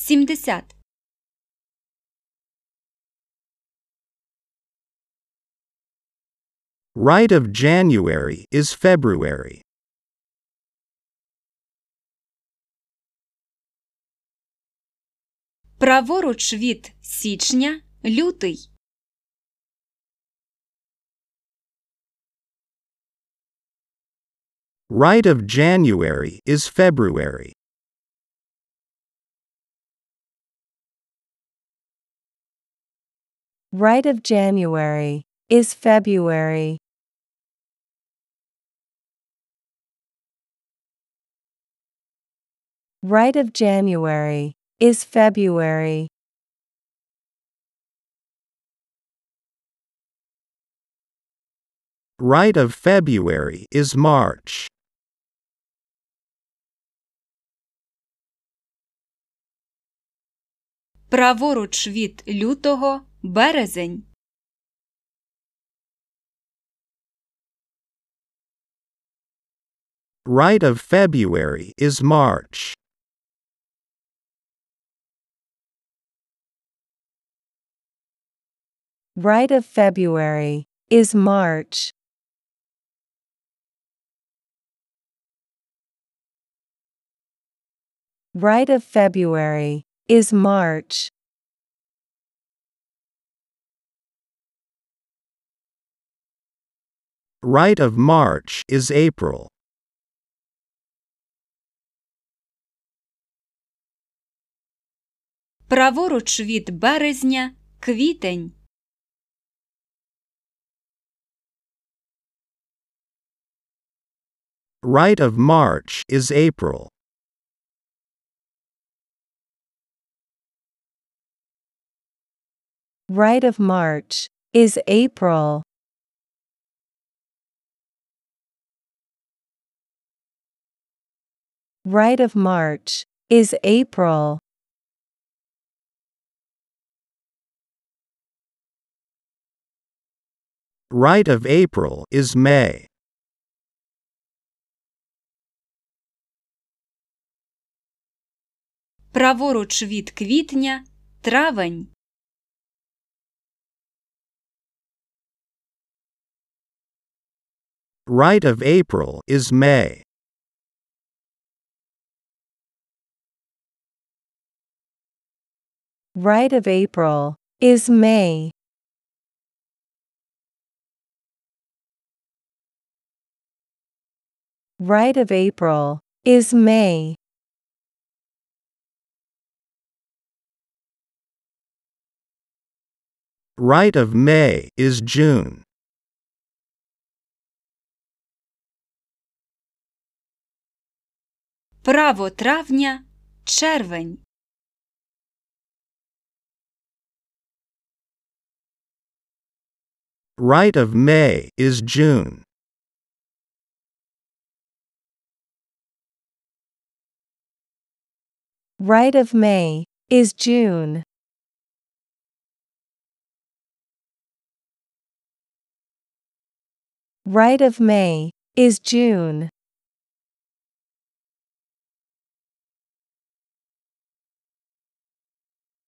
сімдесят, Right of January is February. праворуч від січня лютий, Right of January is February. Right of January is February. Right of January is February. Right of February is March. праворуч від лютого березень, Right of February is March. Right of February is March. Right of February is March. Right of March is April. праворуч від березня квітень, Right of March is April. Right of March is April. Right of March is April. Right of April is May. праворуч від квітня травень, Right of April is May. Right of April is May. Right of April is May. Right of May is June. право травня червень, Right of May is June. Right of May is June. Right of May is June.